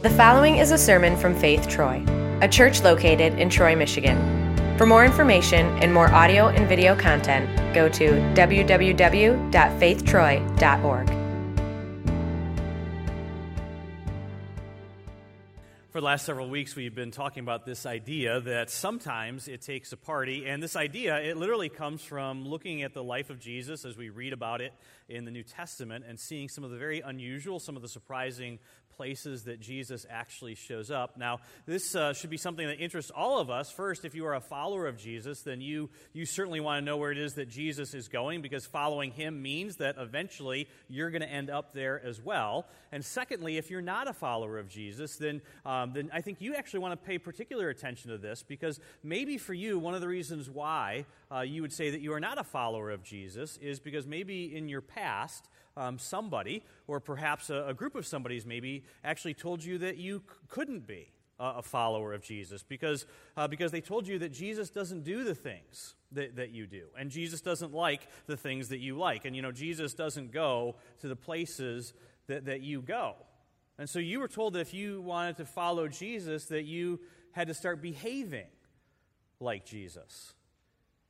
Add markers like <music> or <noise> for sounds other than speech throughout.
The following is a sermon from Faith Troy, a church located in Troy, Michigan. For more information and more audio and video content, go to www.faithtroy.org. For the last several weeks, we've been talking about this idea that sometimes it takes a party. And this idea, it literally comes from looking at the life of Jesus as we read about it in the New Testament and seeing some of the very unusual, some of the surprising places that Jesus actually shows up. Now, this uh, should be something that interests all of us. First, if you are a follower of Jesus, then you, you certainly want to know where it is that Jesus is going because following him means that eventually you're going to end up there as well. And secondly, if you're not a follower of Jesus, then, um, then I think you actually want to pay particular attention to this because maybe for you, one of the reasons why uh, you would say that you are not a follower of Jesus is because maybe in your past, um, somebody, or perhaps a, a, group of somebody's maybe, actually told you that you c- couldn't be a, a, follower of Jesus because, uh, because they told you that Jesus doesn't do the things that, that you do. And Jesus doesn't like the things that you like. And, you know, Jesus doesn't go to the places that, that you go. And so you were told that if you wanted to follow Jesus, that you had to start behaving like Jesus.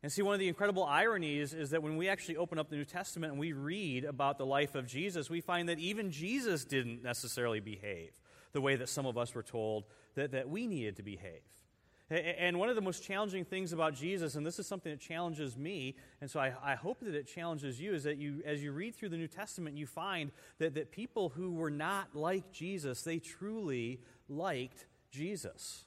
And see, one of the incredible ironies is that when we actually open up the New Testament and we read about the life of Jesus, we find that even Jesus didn't necessarily behave the way that some of us were told that, that we needed to behave. And one of the most challenging things about Jesus, and this is something that challenges me, and so I, I, hope that it challenges you, is that you, as you read through the New Testament, you find that, that people who were not like Jesus, they truly liked Jesus.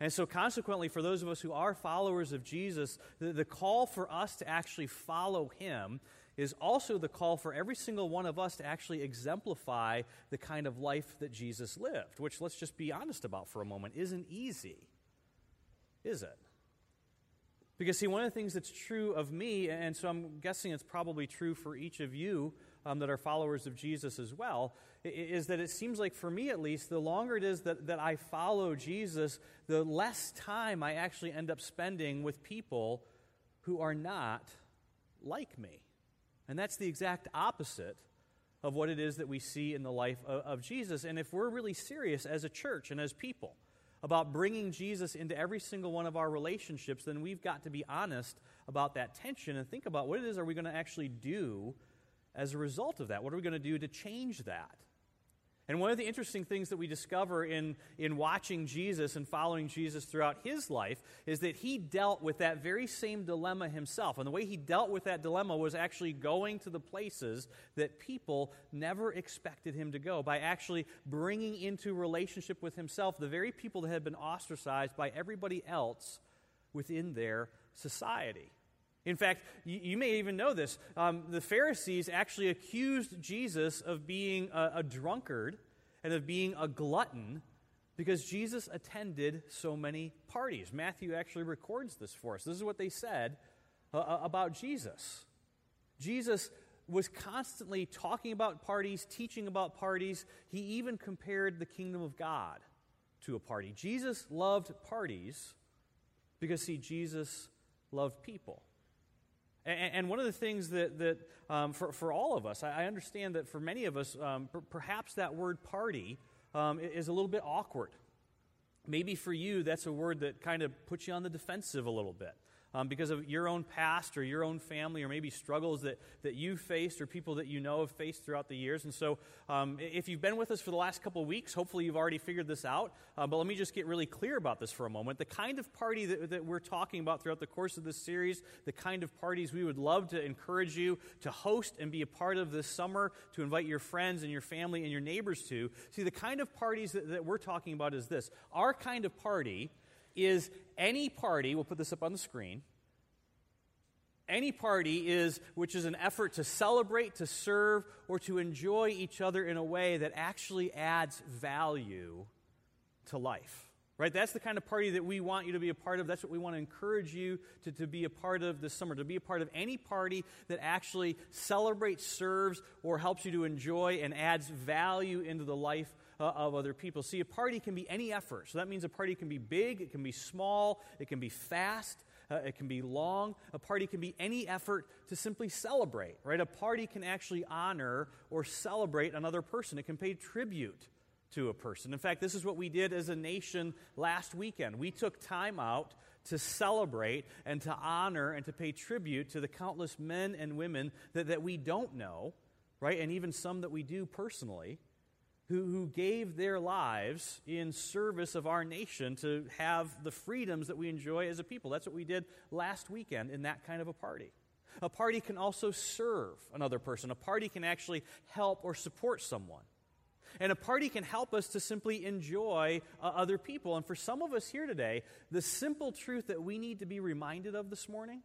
And so, consequently, for those of us who are followers of Jesus, the, the, call for us to actually follow him is also the call for every single one of us to actually exemplify the kind of life that Jesus lived, which, let's just be honest about for a moment, isn't easy, is it? Because, see, one of the things that's true of me, and so I'm guessing it's probably true for each of you um, that are followers of Jesus as well, is that it seems like, for me at least, the longer it is that, that I follow Jesus, the less time I actually end up spending with people who are not like me. And that's the exact opposite of what it is that we see in the life of, of Jesus. And if we're really serious as a church and as people, about bringing Jesus into every single one of our relationships, then we've got to be honest about that tension and think about what it is are we going to actually do as a result of that? What are we going to do to change that? And one of the interesting things that we discover in, in watching Jesus and following Jesus throughout his life is that he dealt with that very same dilemma himself. And the way he dealt with that dilemma was actually going to the places that people never expected him to go by actually bringing into relationship with himself the very people that had been ostracized by everybody else within their society. In fact, you, you, may even know this. Um, the Pharisees actually accused Jesus of being a, a drunkard and of being a glutton because Jesus attended so many parties. Matthew actually records this for us. This is what they said uh, uh about Jesus. Jesus was constantly talking about parties, teaching about parties. He even compared the kingdom of God to a party. Jesus loved parties because, see, Jesus loved people. And, one of the things that, that um, for, for all of us, I, I, understand that for many of us, um, per, perhaps that word party um, is a little bit awkward. Maybe for you, that's a word that kind of puts you on the defensive a little bit um, because of your own past or your own family or maybe struggles that, that you faced or people that you know have faced throughout the years. And so, um, if you've been with us for the last couple of weeks, hopefully you've already figured this out. Uh, but let me just get really clear about this for a moment. The kind of party that, that we're talking about throughout the course of this series, the kind of parties we would love to encourage you to host and be a part of this summer, to invite your friends and your family and your neighbors to. See, the kind of parties that, that we're talking about is this. Our kind of party is any party, we'll put this up on the screen. Any party is, which is an effort to celebrate, to serve, or to enjoy each other in a way that actually adds value to life. Right? That's the kind of party that we want you to be a part of. That's what we want to encourage you to, to be a part of this summer, to be a part of any party that actually celebrates, serves, or helps you to enjoy and adds value into the life uh, of other people. See, a party can be any effort. So that means a party can be big, it can be small, it can be fast, uh, it can be long. A party can be any effort to simply celebrate, right? A party can actually honor or celebrate another person, it can pay tribute to a person. In fact, this is what we did as a nation last weekend. We took time out to celebrate and to honor and to pay tribute to the countless men and women that, that we don't know, right? And even some that we do personally, who, who gave their lives in service of our nation to have the freedoms that we enjoy as a people. That's what we did last weekend in that kind of a party. A party can also serve another person, a party can actually help or support someone. And a party can help us to simply enjoy uh, other people. And for some of us here today, the simple truth that we need to be reminded of this morning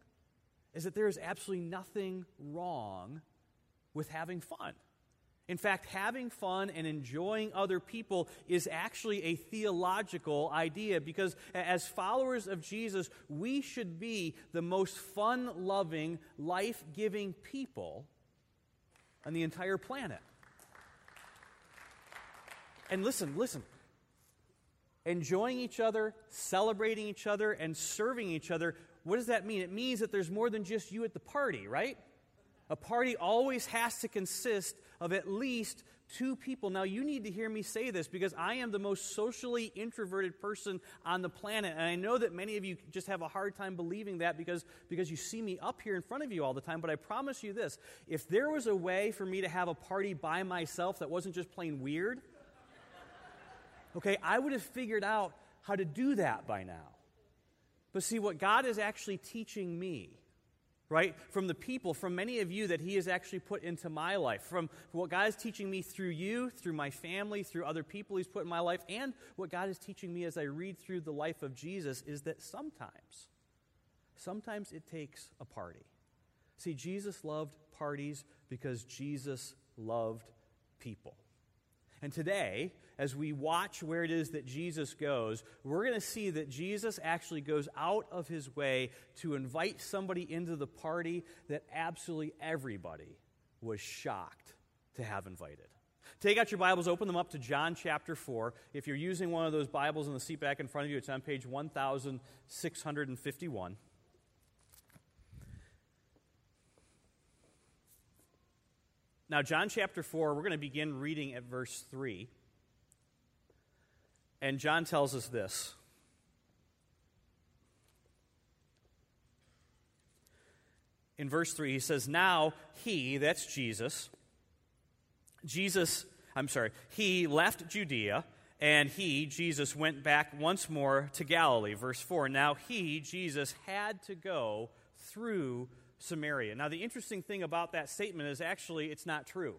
is that there is absolutely nothing wrong with having fun. In fact, having fun and enjoying other people is actually a theological idea because, as followers of Jesus, we should be the most fun loving, life giving people on the entire planet. And listen, listen. Enjoying each other, celebrating each other, and serving each other, what does that mean? It means that there's more than just you at the party, right? A party always has to consist of at least two people. Now, you need to hear me say this because I am the most socially introverted person on the planet. And I know that many of you just have a hard time believing that because, because you see me up here in front of you all the time. But I promise you this if there was a way for me to have a party by myself that wasn't just plain weird, okay, I would have figured out how to do that by now. But see, what God is actually teaching me right? From the people, from many of you that He has actually put into my life, from what God is teaching me through you, through my family, through other people He's put in my life, and what God is teaching me as I read through the life of Jesus is that sometimes, sometimes it takes a party. See, Jesus loved parties because Jesus loved people. And today, as we watch where it is that Jesus goes, we're going to see that Jesus actually goes out of his way to invite somebody into the party that absolutely everybody was shocked to have invited. Take out your Bibles, open them up to John chapter 4. If you're using one of those Bibles in the seat back in front of you, it's on page 1651. Now, John chapter 4, we're going to begin reading at verse 3. And John tells us this. In verse 3, he says, Now he, that's Jesus, Jesus, I'm sorry, he left Judea and he, Jesus, went back once more to Galilee. Verse 4, now he, Jesus, had to go through Samaria. Now, the interesting thing about that statement is actually it's not true.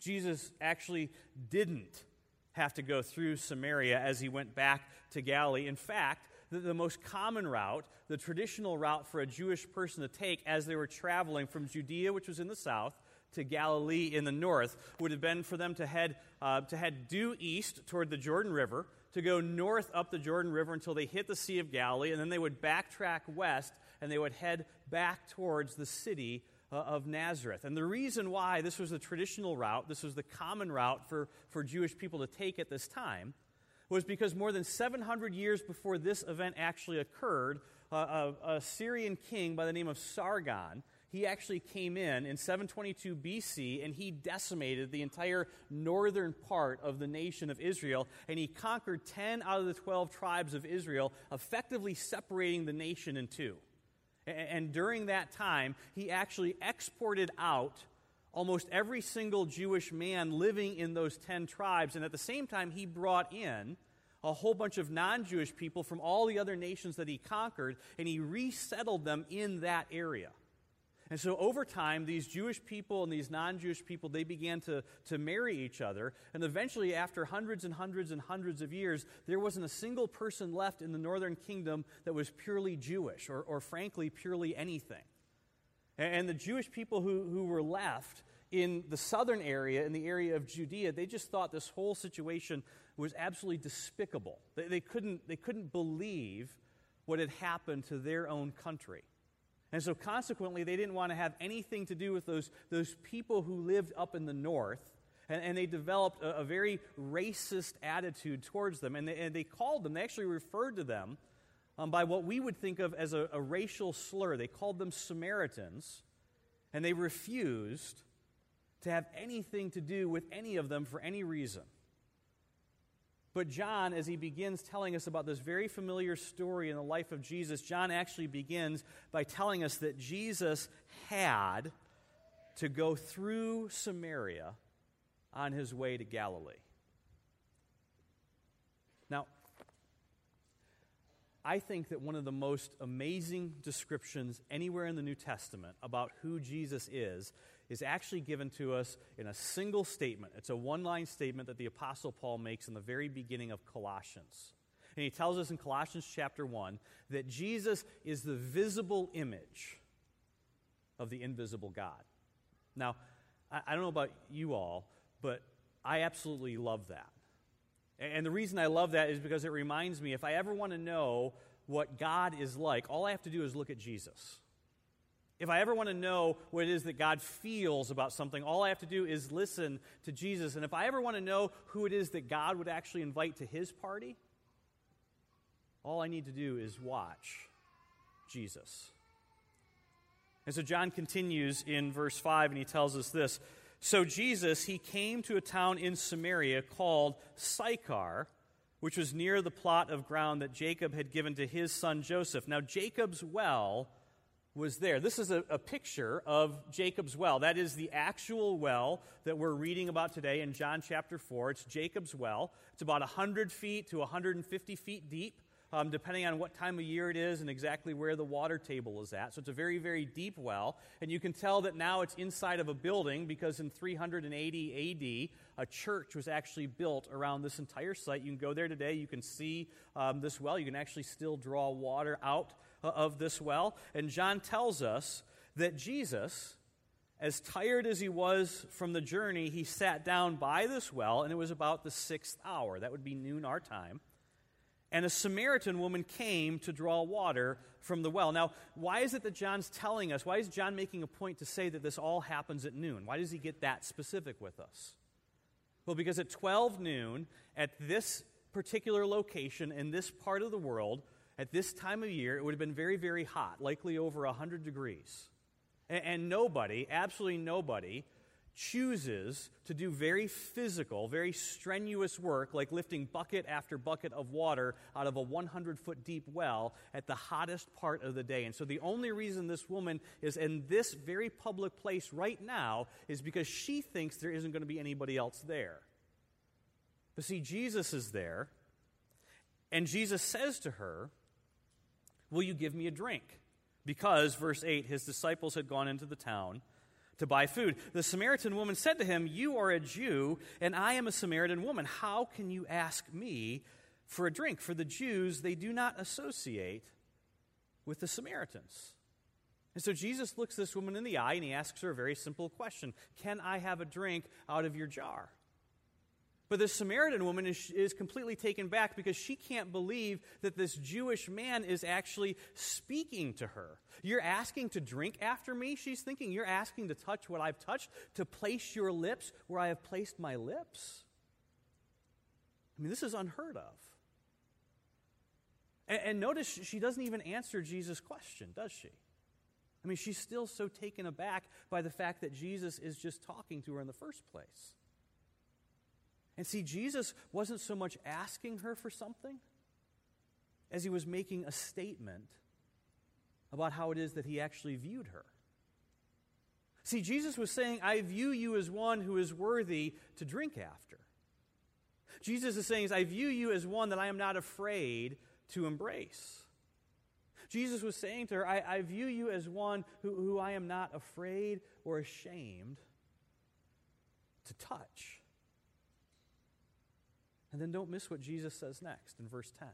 Jesus actually didn't have to go through Samaria as he went back to Galilee. In fact, the, the, most common route, the traditional route for a Jewish person to take as they were traveling from Judea, which was in the south, to Galilee in the north, would have been for them to head, uh, to head due east toward the Jordan River, to go north up the Jordan River until they hit the Sea of Galilee, and then they would backtrack west and they would head back towards the city uh, of Nazareth. And the reason why this was the traditional route, this was the common route for, for Jewish people to take at this time, was because more than 700 years before this event actually occurred, uh, a, a Syrian king by the name of Sargon he actually came in in 722 BC and he decimated the entire northern part of the nation of Israel. And he conquered 10 out of the 12 tribes of Israel, effectively separating the nation in two. And during that time, he actually exported out almost every single Jewish man living in those 10 tribes. And at the same time, he brought in a whole bunch of non Jewish people from all the other nations that he conquered, and he resettled them in that area. And so over time, these Jewish people and these non Jewish people, they began to, to marry each other. And eventually, after hundreds and hundreds and hundreds of years, there wasn't a single person left in the northern kingdom that was purely Jewish or, or frankly, purely anything. And, and the Jewish people who, who were left in the southern area, in the area of Judea, they just thought this whole situation was absolutely despicable. They, they, couldn't, they couldn't believe what had happened to their own country. And so, consequently, they didn't want to have anything to do with those, those people who lived up in the north. And, and they developed a, a, very racist attitude towards them. And they, and they called them, they actually referred to them um, by what we would think of as a, a racial slur. They called them Samaritans. And they refused to have anything to do with any of them for any reason. But John, as he begins telling us about this very familiar story in the life of Jesus, John actually begins by telling us that Jesus had to go through Samaria on his way to Galilee. Now, I think that one of the most amazing descriptions anywhere in the New Testament about who Jesus is is actually given to us in a single statement. It's a one line statement that the Apostle Paul makes in the very beginning of Colossians. And he tells us in Colossians chapter 1 that Jesus is the visible image of the invisible God. Now, I don't know about you all, but I absolutely love that. And the reason I love that is because it reminds me if I ever want to know what God is like, all I have to do is look at Jesus. If I ever want to know what it is that God feels about something, all I have to do is listen to Jesus. And if I ever want to know who it is that God would actually invite to his party, all I need to do is watch Jesus. And so John continues in verse 5 and he tells us this So Jesus, he came to a town in Samaria called Sychar, which was near the plot of ground that Jacob had given to his son Joseph. Now, Jacob's well was there. This is a, a, picture of Jacob's well. That is the actual well that we're reading about today in John chapter 4. It's Jacob's well. It's about 100 feet to 150 feet deep, um, depending on what time of year it is and exactly where the water table is at. So it's a very, very deep well. And you can tell that now it's inside of a building because in 380 AD, a church was actually built around this entire site. You can go there today. You can see um, this well. You can actually still draw water out of this well. And John tells us that Jesus, as tired as he was from the journey, he sat down by this well, and it was about the sixth hour. That would be noon our time. And a Samaritan woman came to draw water from the well. Now, why is it that John's telling us? Why is John making a point to say that this all happens at noon? Why does he get that specific with us? Well, because at 12 noon, at this particular location in this part of the world, at this time of year, it would have been very, very hot, likely over 100 degrees. And, and nobody, absolutely nobody, chooses to do very physical, very strenuous work, like lifting bucket after bucket of water out of a 100 foot deep well at the hottest part of the day. And so the only reason this woman is in this very public place right now is because she thinks there isn't going to be anybody else there. But see, Jesus is there, and Jesus says to her, Will you give me a drink? Because, verse 8, his disciples had gone into the town to buy food. The Samaritan woman said to him, You are a Jew, and I am a Samaritan woman. How can you ask me for a drink? For the Jews, they do not associate with the Samaritans. And so Jesus looks this woman in the eye and he asks her a very simple question Can I have a drink out of your jar? But the Samaritan woman is, is completely taken back because she can't believe that this Jewish man is actually speaking to her. You're asking to drink after me, she's thinking. You're asking to touch what I've touched, to place your lips where I have placed my lips. I mean, this is unheard of. And, and notice she doesn't even answer Jesus' question, does she? I mean, she's still so taken aback by the fact that Jesus is just talking to her in the first place. And see, Jesus wasn't so much asking her for something as he was making a statement about how it is that he actually viewed her. See, Jesus was saying, I view you as one who is worthy to drink after. Jesus is saying, I view you as one that I am not afraid to embrace. Jesus was saying to her, I, I view you as one who, who I am not afraid or ashamed to touch. And then don't miss what Jesus says next in verse 10.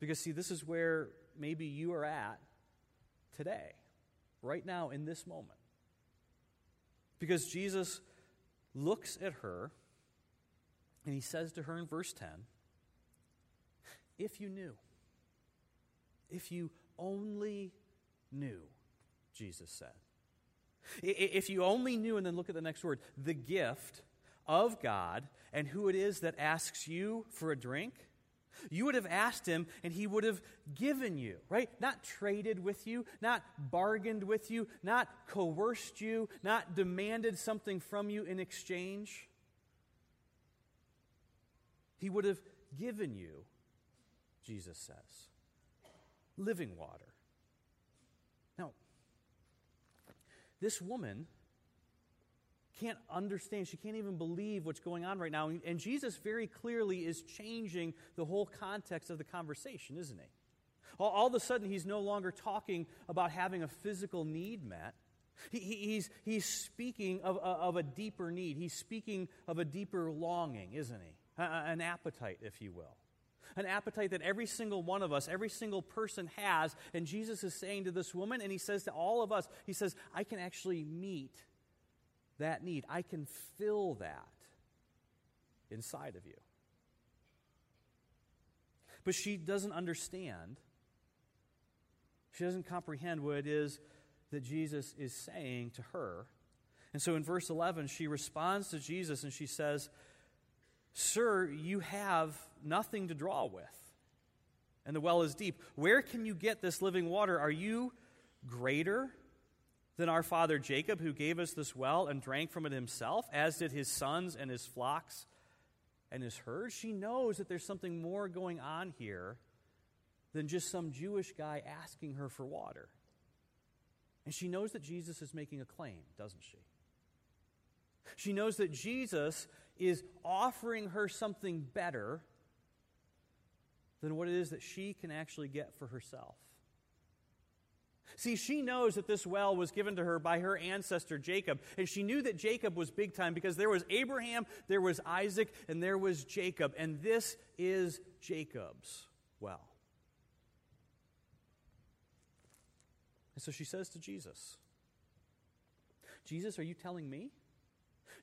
Because, see, this is where maybe you are at today, right now, in this moment. Because Jesus looks at her and he says to her in verse 10 If you knew, if you only knew, Jesus said. If you only knew, and then look at the next word, the gift of God and who it is that asks you for a drink, you would have asked him and he would have given you, right? Not traded with you, not bargained with you, not coerced you, not demanded something from you in exchange. He would have given you, Jesus says, living water. Now, this woman can't understand. She can't even believe what's going on right now. And Jesus very clearly is changing the whole context of the conversation, isn't he? All, all of a sudden, he's no longer talking about having a physical need met. He, he's, he's speaking of, of a deeper need. He's speaking of a deeper longing, isn't he? an appetite, if you will. An appetite that every single one of us, every single person has. And Jesus is saying to this woman, and he says to all of us, He says, I can actually meet that need. I can fill that inside of you. But she doesn't understand. She doesn't comprehend what it is that Jesus is saying to her. And so in verse 11, she responds to Jesus and she says, Sir, you have nothing to draw with, and the well is deep. Where can you get this living water? Are you greater than our father Jacob, who gave us this well and drank from it himself, as did his sons and his flocks and his herds? She knows that there's something more going on here than just some Jewish guy asking her for water. And she knows that Jesus is making a claim, doesn't she? She knows that Jesus is offering her something better than what it is that she can actually get for herself. See, she knows that this well was given to her by her ancestor Jacob, and she knew that Jacob was big time because there was Abraham, there was Isaac, and there was Jacob, and this is Jacob's well. And so she says to Jesus, Jesus, are you telling me?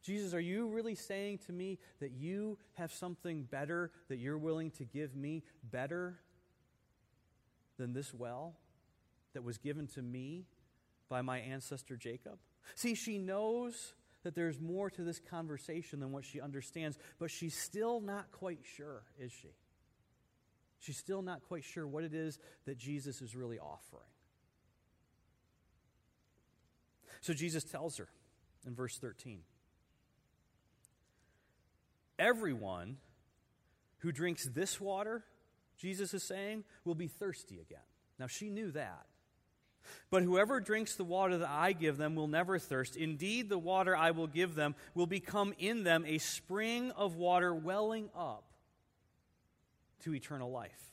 Jesus, are you really saying to me that you have something better that you're willing to give me better than this well that was given to me by my ancestor Jacob? See, she knows that there's more to this conversation than what she understands, but she's still not quite sure, is she? She's still not quite sure what it is that Jesus is really offering. So Jesus tells her in verse 13 Everyone who drinks this water, Jesus is saying, will be thirsty again. Now, she knew that. But whoever drinks the water that I give them will never thirst. Indeed, the water I will give them will become in them a spring of water welling up to eternal life.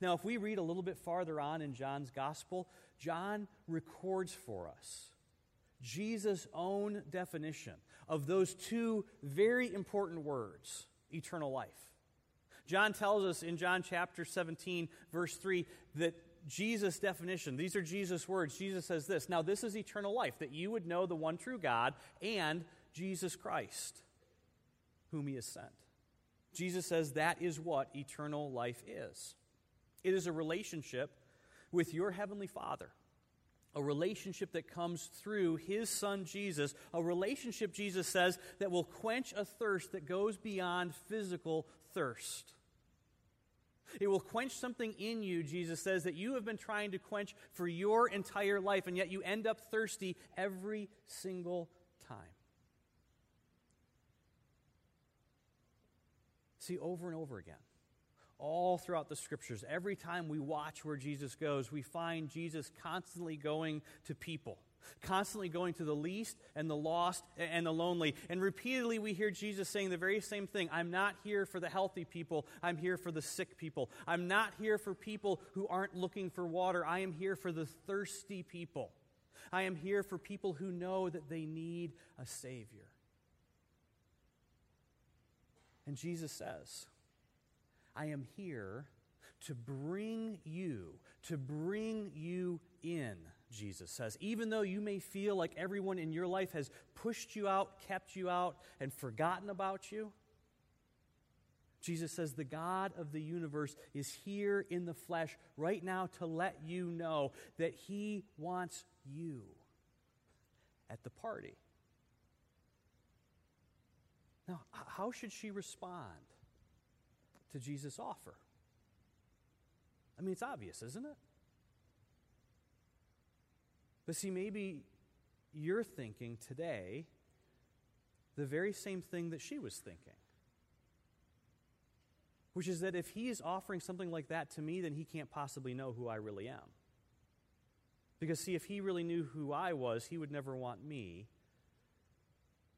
Now, if we read a little bit farther on in John's gospel, John records for us Jesus' own definition of those two very important words eternal life. John tells us in John chapter 17, verse 3, that Jesus' definition, these are Jesus' words. Jesus says this Now, this is eternal life, that you would know the one true God and Jesus Christ, whom he has sent. Jesus says that is what eternal life is it is a relationship with your heavenly Father a relationship that comes through his son Jesus, a relationship, Jesus says, that will quench a thirst that goes beyond physical thirst. It will quench something in you, Jesus says, that you have been trying to quench for your entire life, and yet you end up thirsty every single time. See, over and over again, all throughout the scriptures. Every time we watch where Jesus goes, we find Jesus constantly going to people, constantly going to the least and the lost and the lonely. And repeatedly we hear Jesus saying the very same thing I'm not here for the healthy people, I'm here for the sick people. I'm not here for people who aren't looking for water, I am here for the thirsty people. I am here for people who know that they need a Savior. And Jesus says, I am here to bring you, to bring you in, Jesus says. Even though you may feel like everyone in your life has pushed you out, kept you out, and forgotten about you, Jesus says, The God of the universe is here in the flesh right now to let you know that He wants you at the party. Now, how should she respond? to Jesus' offer? I mean, it's obvious, isn't it? But see, maybe you're thinking today the very same thing that she was thinking. which is that if he is offering something like that to me, then he can't possibly know who I really am. Because, see, if he really knew who I was, he would never want me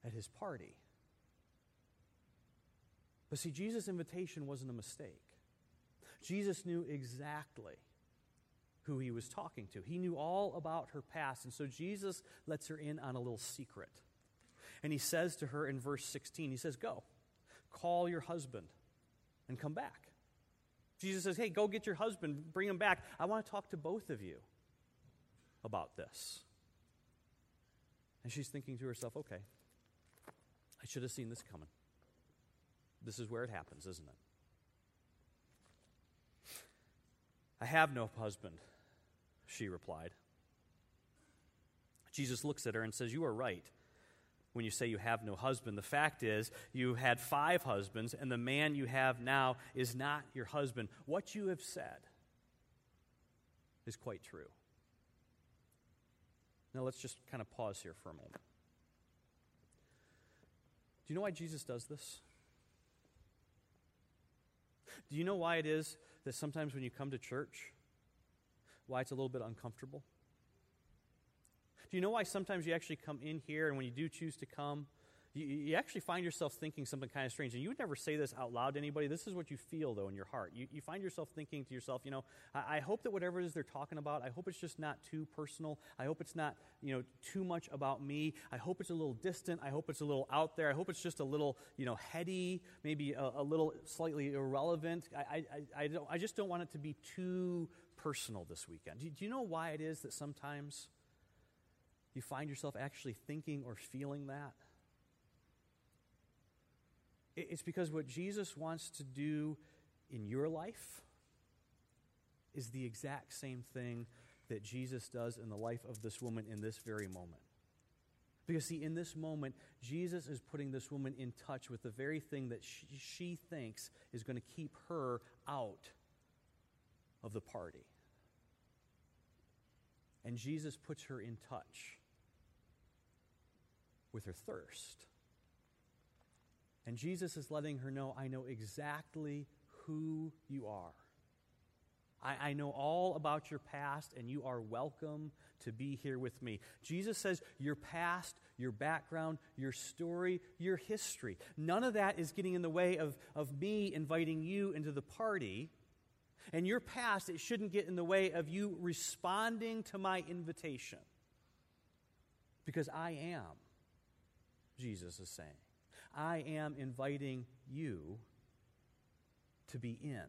at his party. But see, Jesus' invitation wasn't a mistake. Jesus knew exactly who he was talking to. He knew all about her past. And so Jesus lets her in on a little secret. And he says to her in verse 16, he says, Go, call your husband and come back. Jesus says, Hey, go get your husband, bring him back. I want to talk to both of you about this. And she's thinking to herself, Okay, I should have seen this coming. This is where it happens, isn't it? I have no husband, she replied. Jesus looks at her and says, You are right when you say you have no husband. The fact is, you had five husbands, and the man you have now is not your husband. What you have said is quite true. Now, let's just kind of pause here for a moment. Do you know why Jesus does this? Do you know why it is that sometimes when you come to church, why it's a little bit uncomfortable? Do you know why sometimes you actually come in here and when you do choose to come, you, you, actually find yourself thinking something kind of strange. And you would never say this out loud to anybody. This is what you feel, though, in your heart. You, you find yourself thinking to yourself, you know, I, I, hope that whatever it is they're talking about, I hope it's just not too personal. I hope it's not, you know, too much about me. I hope it's a little distant. I hope it's a little out there. I hope it's just a little, you know, heady, maybe a, a little slightly irrelevant. I, I, I, don't, I just don't want it to be too personal this weekend. Do, you know why it is that sometimes you find yourself actually thinking or feeling that? It's because what Jesus wants to do in your life is the exact same thing that Jesus does in the life of this woman in this very moment. Because, see, in this moment, Jesus is putting this woman in touch with the very thing that she, she thinks is going to keep her out of the party. And Jesus puts her in touch with her thirst. And Jesus is letting her know, I know exactly who you are. I, I, know all about your past, and you are welcome to be here with me. Jesus says, Your past, your background, your story, your history, none of that is getting in the way of, of me inviting you into the party. And your past, it shouldn't get in the way of you responding to my invitation. Because I am, Jesus is saying. I am inviting you to be in.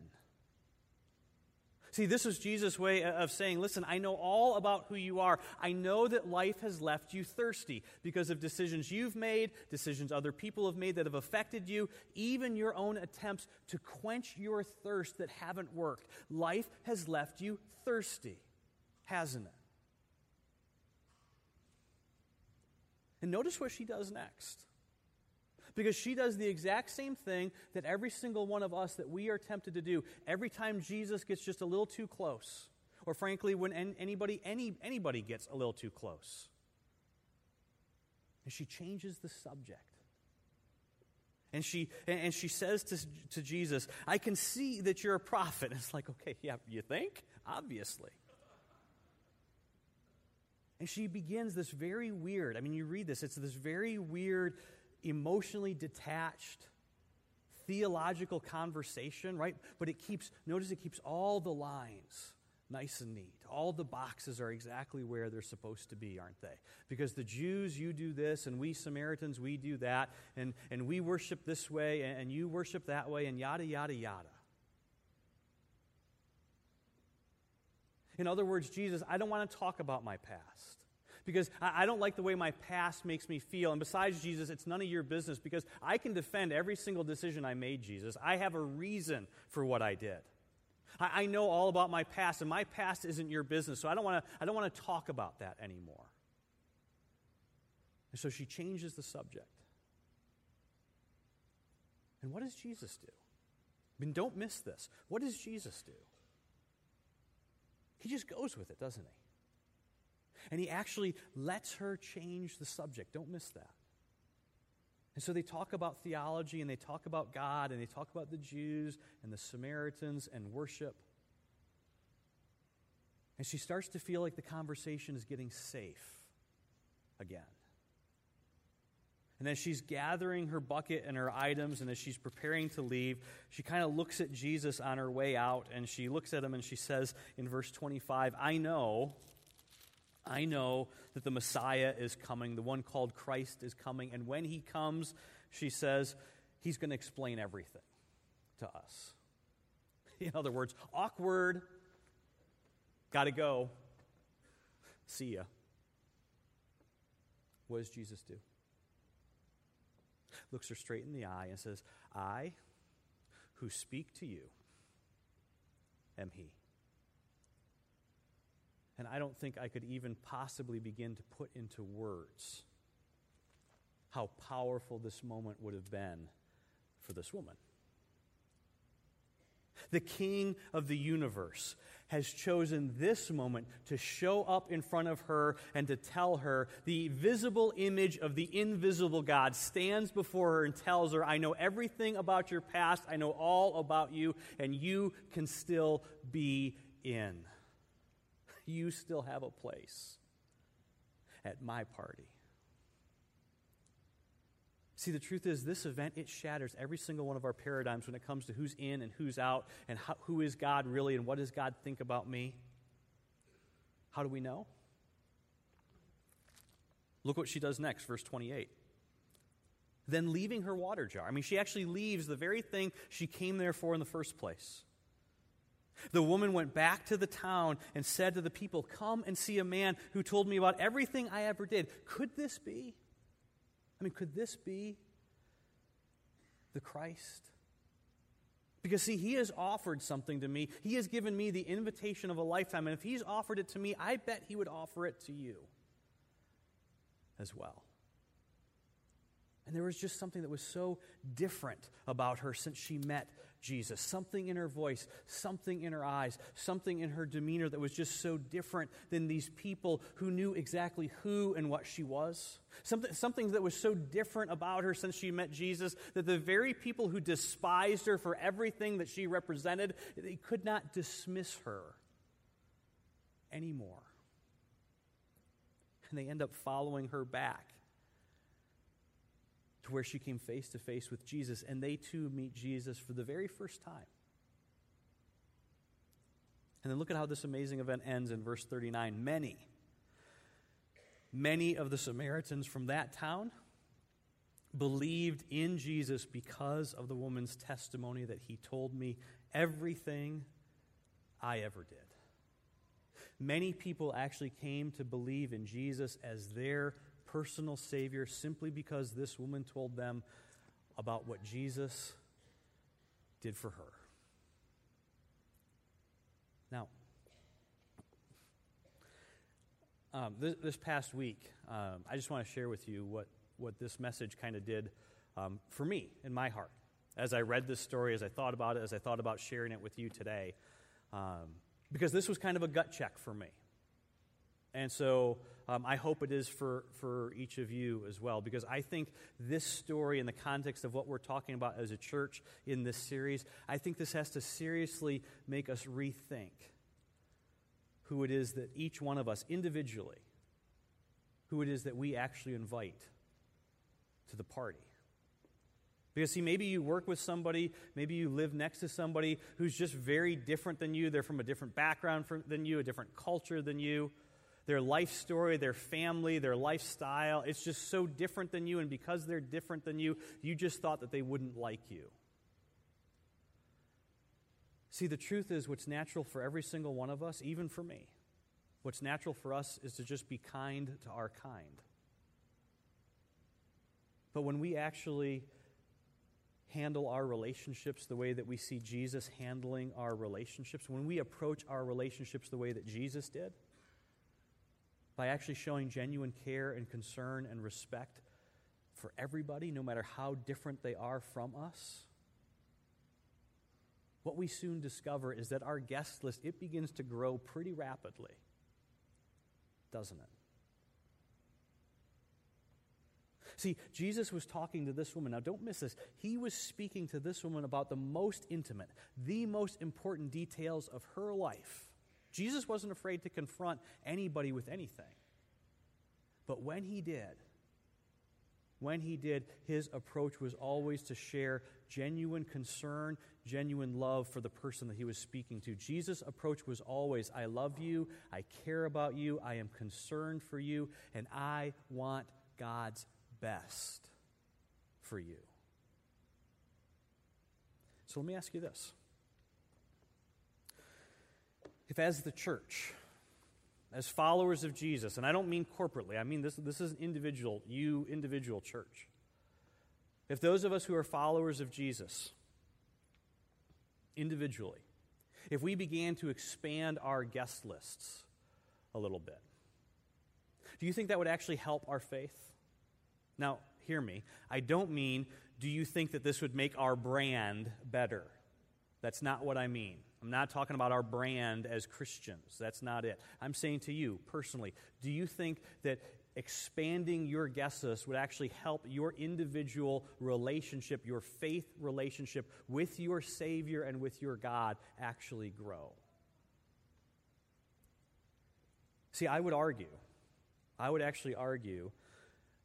See, this is Jesus' way of saying, listen, I know all about who you are. I know that life has left you thirsty because of decisions you've made, decisions other people have made that have affected you, even your own attempts to quench your thirst that haven't worked. Life has left you thirsty, hasn't it? And notice what she does next. Because she does the exact same thing that every single one of us that we are tempted to do every time Jesus gets just a little too close. Or frankly, when anybody, any, anybody gets a little too close. And she changes the subject. And she, and she says to, to Jesus, I can see that you're a prophet. And it's like, okay, yeah, you think? Obviously. And she begins this very weird, I mean, you read this, it's this very weird emotionally detached theological conversation, right? But it keeps, notice it keeps all the lines nice and neat. All the boxes are exactly where they're supposed to be, aren't they? Because the Jews, you do this, and we Samaritans, we do that, and, and we worship this way, and, and you worship that way, and yada, yada, yada. In other words, Jesus, I don't want to talk about my past because I, don't like the way my past makes me feel. And besides, Jesus, it's none of your business because I can defend every single decision I made, Jesus. I have a reason for what I did. I, I know all about my past, and my past isn't your business, so I don't want to I don't want to talk about that anymore. And so she changes the subject. And what does Jesus do? I mean, don't miss this. What does Jesus do? He just goes with it, doesn't he? And he actually lets her change the subject. Don't miss that. And so they talk about theology and they talk about God and they talk about the Jews and the Samaritans and worship. And she starts to feel like the conversation is getting safe again. And as she's gathering her bucket and her items, and as she's preparing to leave, she kind of looks at Jesus on her way out, and she looks at him and she says in verse 25, I know, I know that the Messiah is coming, the one called Christ is coming, and when he comes, she says, he's going to explain everything to us. <laughs> In other words, awkward, gotta go, see ya. What does Jesus do? looks her straight in the eye and says, I, who speak to you, am He. I don't think I could even possibly begin to put into words how powerful this moment would have been for this woman. The king of the universe has chosen this moment to show up in front of her and to tell her the visible image of the invisible God stands before her and tells her, I know everything about your past, I know all about you, and you can still be in. You still have a place at my party. See, the truth is, this event, it shatters every single one of our paradigms when it comes to who's in and who's out, and how, who is God really, and what does God think about me. How do we know? Look what she does next, verse 28. Then leaving her water jar. I mean, she actually leaves the very thing she came there for in the first place. The woman went back to the town and said to the people, Come and see a man who told me about everything I ever did. Could this be? I mean, could this be the Christ? Because, see, he has offered something to me. He has given me the invitation of a lifetime. And if he's offered it to me, I bet he would offer it to you as well. And there was just something that was so different about her since she met Jesus. Something in her voice, something in her eyes, something in her demeanor that was just so different than these people who knew exactly who and what she was. Something, something that was so different about her since she met Jesus that the very people who despised her for everything that she represented, they could not dismiss her anymore. And they end up following her back to where she came face to face with Jesus, and they too meet Jesus for the very first time. And then look at how this amazing event ends in verse 39. Many, many of the Samaritans from that town believed in Jesus because of the woman's testimony that he told me everything I ever did. Many people actually came to believe in Jesus as their personal Savior simply because this woman told them about what Jesus did for her. Now, um, this, this, past week, um, I just want to share with you what, what this message kind of did um, for me in my heart. As I read this story, as I thought about it, as I thought about sharing it with you today, um, because this was kind of a gut check for me. And so um, I hope it is for, for each of you as well, because I think this story, in the context of what we're talking about as a church in this series, I think this has to seriously make us rethink who it is that each one of us individually, who it is that we actually invite to the party. Because, see, maybe you work with somebody, maybe you live next to somebody who's just very different than you. They're from a different background than you, a different culture than you their life story, their family, their lifestyle. It's just so different than you, and because they're different than you, you just thought that they wouldn't like you. See, the truth is, what's natural for every single one of us, even for me, what's natural for us is to just be kind to our kind. But when we actually handle our relationships the way that we see Jesus handling our relationships, when we approach our relationships the way that Jesus did, by actually showing genuine care and concern and respect for everybody, no matter how different they are from us, what we soon discover is that our guest list it begins to grow pretty rapidly doesn't it See, Jesus was talking to this woman. Now, don't miss this. He was speaking to this woman about the most intimate, the most important details of her life. Jesus wasn't afraid to confront anybody with anything. But when he did, when he did, his approach was always to share genuine concern, genuine love for the person that he was speaking to. Jesus' approach was always I love you, I care about you, I am concerned for you, and I want God's best for you. So let me ask you this. If, as the church, as followers of Jesus, and I don't mean corporately, I mean this, this is an individual, you individual church. If those of us who are followers of Jesus, individually, if we began to expand our guest lists a little bit, do you think that would actually help our faith? Now, hear me. I don't mean, do you think that this would make our brand better? That's not what I mean. I'm not talking about our brand as Christians. That's not it. I'm saying to you personally, do you think that expanding your guest list would actually help your individual relationship, your faith relationship with your Savior and with your God actually grow? See, I would argue, I would actually argue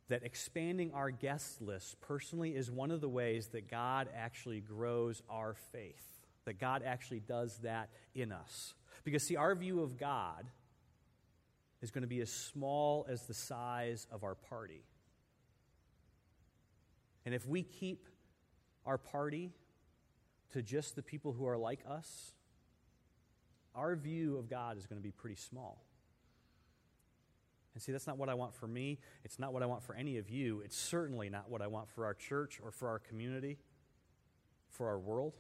that expanding our guest list personally is one of the ways that God actually grows our faith that God actually does that in us. Because, see, our view of God is going to be as small as the size of our party. And if we keep our party to just the people who are like us, our view of God is going to be pretty small. And see, that's not what I want for me. It's not what I want for any of you. It's certainly not what I want for our church or for our community, for our world.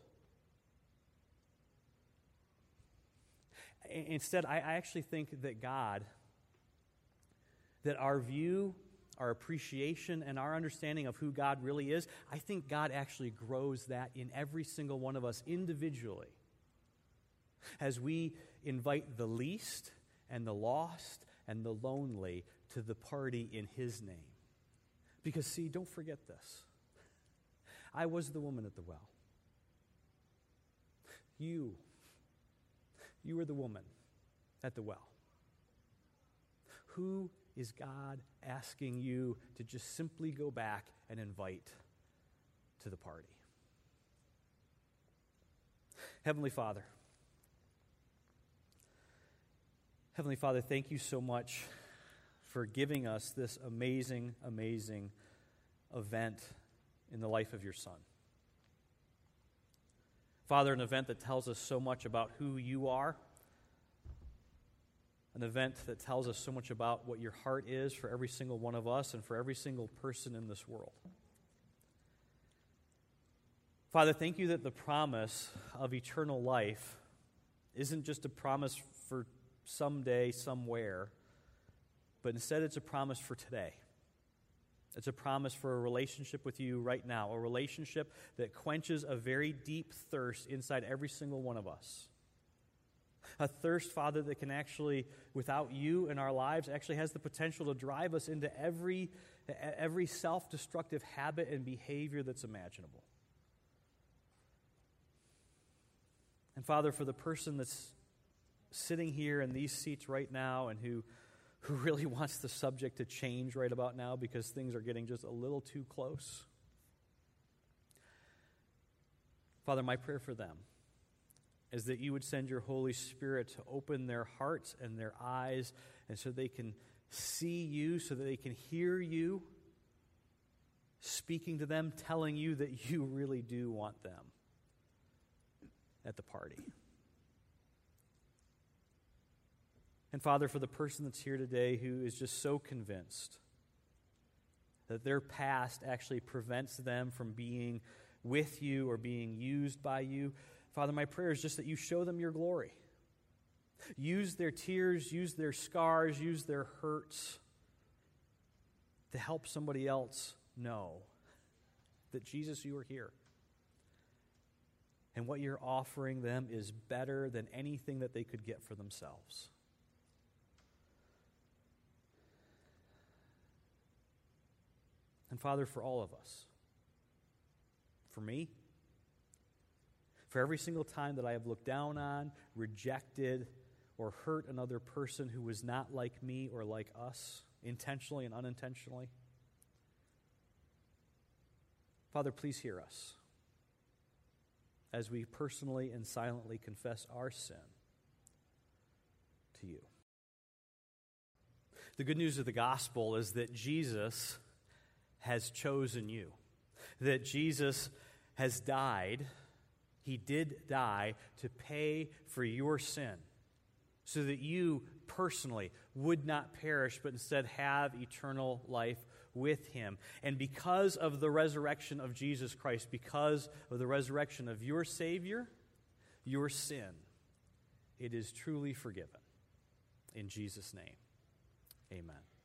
Instead, I actually think that God, that our view, our appreciation, and our understanding of who God really is, I think God actually grows that in every single one of us individually. As we invite the least and the lost and the lonely to the party in His name. Because, see, don't forget this. I was the woman at the well. You you were the woman at the well. Who is God asking you to just simply go back and invite to the party? Heavenly Father, Heavenly Father, thank you so much for giving us this amazing, amazing event in the life of your Son. Father, an event that tells us so much about who you are, an event that tells us so much about what your heart is for every single one of us and for every single person in this world. Father, thank you that the promise of eternal life isn't just a promise for someday, somewhere, but instead it's a promise for today. It's a promise for a relationship with you right now, a relationship that quenches a very deep thirst inside every single one of us. A thirst, Father, that can actually, without you in our lives, actually has the potential to drive us into every, every self destructive habit and behavior that's imaginable. And Father, for the person that's sitting here in these seats right now and who who really wants the subject to change right about now because things are getting just a little too close. Father, my prayer for them is that you would send your Holy Spirit to open their hearts and their eyes and so they can see you, so that they can hear you speaking to them, telling you that you really do want them at the party. And Father, for the person that's here today who is just so convinced that their past actually prevents them from being with you or being used by you, Father, my prayer is just that you show them your glory. Use their tears, use their scars, use their hurts to help somebody else know that Jesus, you are here. And what you're offering them is better than anything that they could get for themselves. And Father, for all of us, for me, for every single time that I have looked down on, rejected, or hurt another person who was not like me or like us, intentionally and unintentionally. Father, please hear us as we personally and silently confess our sin to you. The good news of the gospel is that Jesus has chosen you, that Jesus has died. He did die to pay for your sin so that you personally would not perish, but instead have eternal life with him. And because of the resurrection of Jesus Christ, because of the resurrection of your Savior, your sin, it is truly forgiven. In Jesus' name, amen.